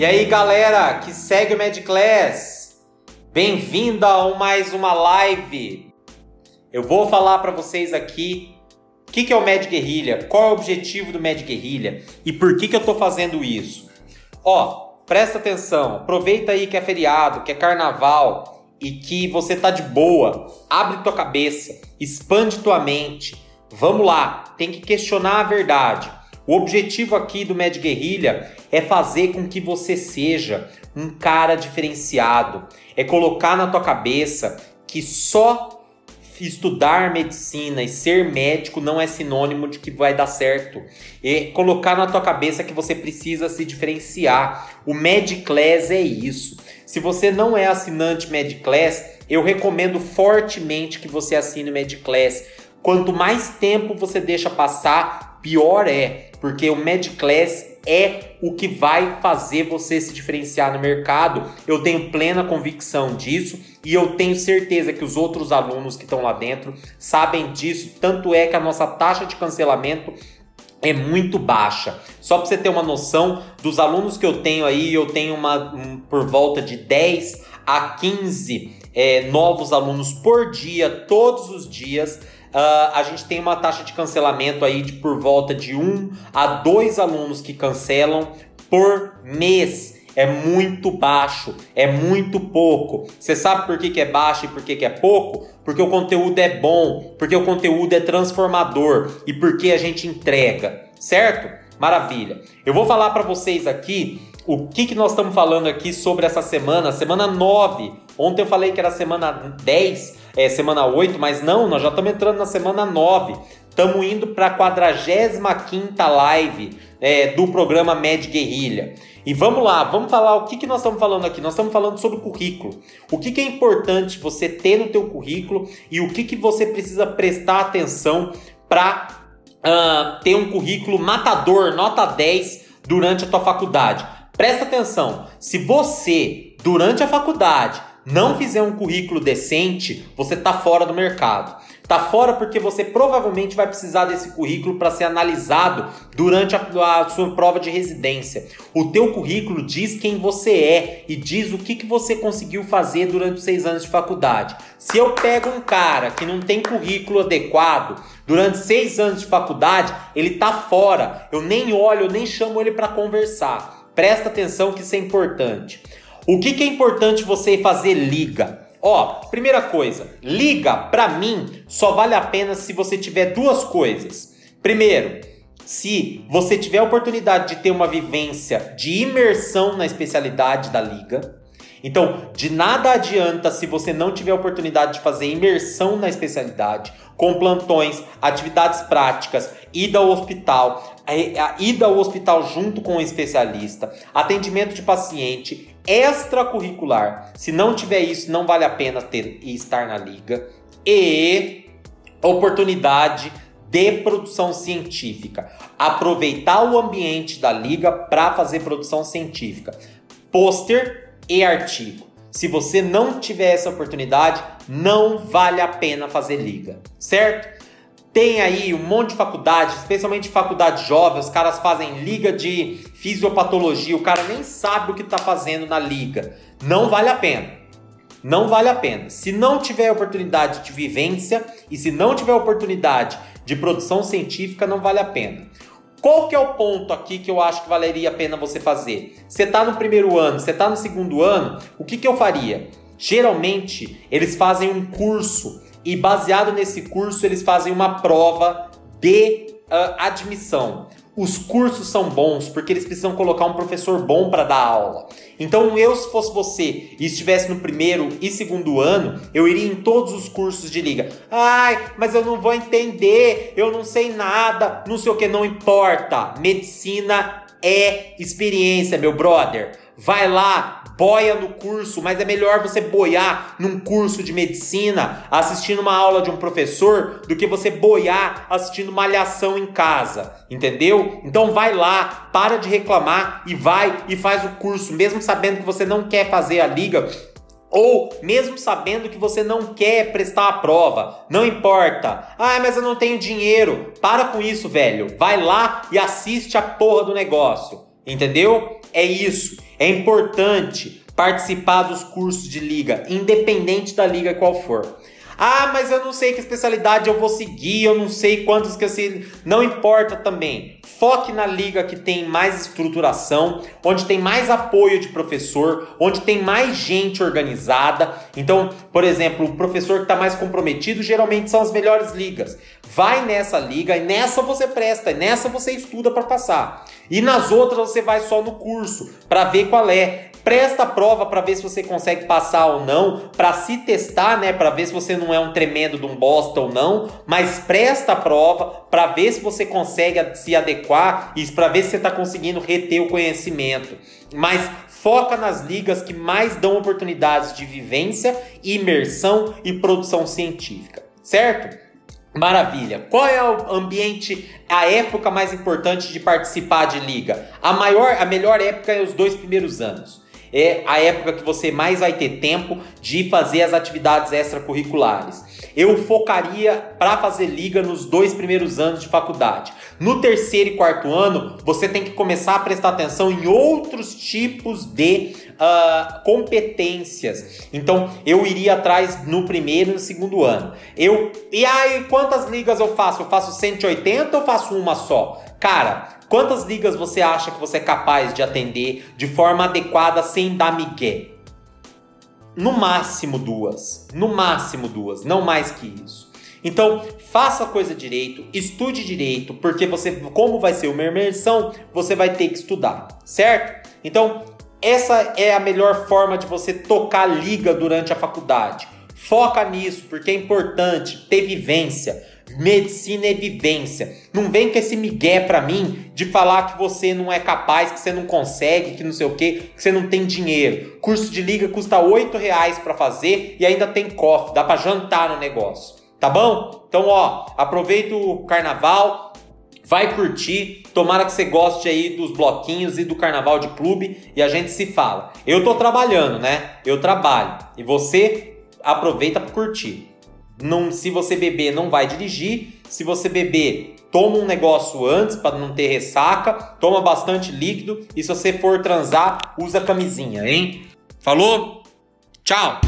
E aí, galera que segue o Mad Class, bem-vindo a mais uma live. Eu vou falar para vocês aqui o que, que, é o Mad Guerrilha, qual é o objetivo do Mad Guerrilha e por que, que eu tô fazendo isso. Ó, presta atenção, aproveita aí que é feriado, que é carnaval e que você tá de boa. Abre tua cabeça, expande tua mente. Vamos lá, tem que questionar a verdade. O objetivo aqui do Med Guerrilha é fazer com que você seja um cara diferenciado, é colocar na tua cabeça que só estudar medicina e ser médico não é sinônimo de que vai dar certo. É colocar na tua cabeça que você precisa se diferenciar. O MedClass é isso. Se você não é assinante MedClass, eu recomendo fortemente que você assine o MedClass. Quanto mais tempo você deixa passar, pior é porque o MedClass é o que vai fazer você se diferenciar no mercado. Eu tenho plena convicção disso e eu tenho certeza que os outros alunos que estão lá dentro sabem disso. Tanto é que a nossa taxa de cancelamento é muito baixa. Só para você ter uma noção, dos alunos que eu tenho aí, eu tenho uma um, por volta de 10 a 15 é, novos alunos por dia, todos os dias. Uh, a gente tem uma taxa de cancelamento aí de por volta de um a dois alunos que cancelam por mês. É muito baixo, é muito pouco. Você sabe por que, que é baixo e por que, que é pouco? Porque o conteúdo é bom, porque o conteúdo é transformador e porque a gente entrega, certo? Maravilha. Eu vou falar para vocês aqui o que, que nós estamos falando aqui sobre essa semana, semana 9. Ontem eu falei que era semana 10, é, semana 8, mas não, nós já estamos entrando na semana 9. Estamos indo para a 45 live é, do programa Med Guerrilha. E vamos lá, vamos falar o que, que nós estamos falando aqui. Nós estamos falando sobre currículo. O que, que é importante você ter no teu currículo e o que, que você precisa prestar atenção para uh, ah, ter um currículo matador, nota 10, durante a tua faculdade. Presta atenção, se você, durante a faculdade, não fizer um currículo decente, você está fora do mercado. Está fora porque você provavelmente vai precisar desse currículo para ser analisado durante a, a, sua prova de residência. O teu currículo diz quem você é e diz o que, que você conseguiu fazer durante os seis anos de faculdade. Se eu pego um cara que não tem currículo adequado durante seis anos de faculdade, ele está fora. Eu nem olho, eu nem chamo ele para conversar. Presta atenção que isso é importante. O que, que é importante você fazer liga? Ó, primeira coisa, liga para mim só vale a pena se você tiver duas coisas. Primeiro, se você tiver a oportunidade de ter uma vivência de imersão na especialidade da liga. Então, de nada adianta se você não tiver a oportunidade de fazer imersão na especialidade, com plantões, atividades práticas, ida ao hospital, ida ao hospital junto com o especialista, atendimento de paciente, extracurricular. Se não tiver isso, não vale a pena ter e estar na liga. E oportunidade de produção científica. Aproveitar o ambiente da liga para fazer produção científica. Pôster e artigo. Se você não tiver essa oportunidade, não vale a pena fazer liga, certo? Tem aí um monte de faculdades, especialmente faculdade jovem, os caras fazem liga de fisiopatologia, o cara nem sabe o que está fazendo na liga. Não vale a pena. Não vale a pena. Se não tiver oportunidade de vivência e se não tiver oportunidade de produção científica, não vale a pena. Qual que é o ponto aqui que eu acho que valeria a pena você fazer? Você está no primeiro ano, você está no segundo ano, o que, que eu faria? Geralmente, eles fazem um curso e baseado nesse curso eles fazem uma prova de uh, admissão. Os cursos são bons porque eles precisam colocar um professor bom para dar aula. Então, eu, se fosse você e estivesse no primeiro e segundo ano, eu iria em todos os cursos de liga. Ai, mas eu não vou entender, eu não sei nada, não sei o que, não importa. Medicina é experiência, meu brother. Vai lá, boia no curso, mas é melhor você boiar num curso de medicina assistindo uma aula de um professor do que você boiar assistindo malhação em casa, entendeu? Então vai lá, para de reclamar e vai e faz o curso, mesmo sabendo que você não quer fazer a liga, ou mesmo sabendo que você não quer prestar a prova, não importa. Ah, mas eu não tenho dinheiro. Para com isso, velho. Vai lá e assiste a porra do negócio. Entendeu? É isso. É importante participar dos cursos de liga, independente da liga qual for. Ah, mas eu não sei que especialidade eu vou seguir, eu não sei quantos que eu sei. Não importa também. Foque na liga que tem mais estruturação, onde tem mais apoio de professor, onde tem mais gente organizada. Então, por exemplo, o professor que está mais comprometido geralmente são as melhores ligas. Vai nessa liga e nessa você presta, e nessa você estuda para passar. E nas outras você vai só no curso para ver qual é. Presta a prova para ver se você consegue passar ou não, para se testar, né, para ver se você não é um tremendo de um bosta ou não, mas presta a prova para ver se você consegue se adequar e para ver se você está conseguindo reter o conhecimento. Mas foca nas ligas que mais dão oportunidades de vivência, imersão e produção científica, certo? Maravilha. Qual é o ambiente, a época mais importante de participar de liga? A maior, a melhor época é os dois primeiros anos é a época que você mais vai ter tempo de fazer as atividades extracurriculares. Eu focaria para fazer liga nos dois primeiros anos de faculdade. No terceiro e quarto ano, você tem que começar a prestar atenção em outros tipos de uh, competências. Então, eu iria atrás no primeiro e no segundo ano. Eu e aí quantas ligas eu faço? Eu faço 180 ou faço uma só? Cara, Quantas ligas você acha que você é capaz de atender de forma adequada sem dar migué? No máximo duas. No máximo duas, não mais que isso. Então, faça a coisa direito, estude direito, porque você, como vai ser uma imersão, você vai ter que estudar, certo? Então, essa é a melhor forma de você tocar liga durante a faculdade. Foca nisso, porque é importante ter vivência. Medicina é vivência. Não vem com esse migué pra mim de falar que você não é capaz, que você não consegue, que não sei o que, que você não tem dinheiro. Curso de liga custa 8 reais pra fazer e ainda tem cofre, dá pra jantar no negócio. Tá bom? Então, ó, aproveita o carnaval, vai curtir. Tomara que você goste aí dos bloquinhos e do carnaval de clube e a gente se fala. Eu tô trabalhando, né? Eu trabalho. E você aproveita para curtir. Não, se você beber, não vai dirigir. Se você beber, toma um negócio antes para não ter ressaca. Toma bastante líquido. E se você for transar, usa camisinha, hein? Falou? Tchau!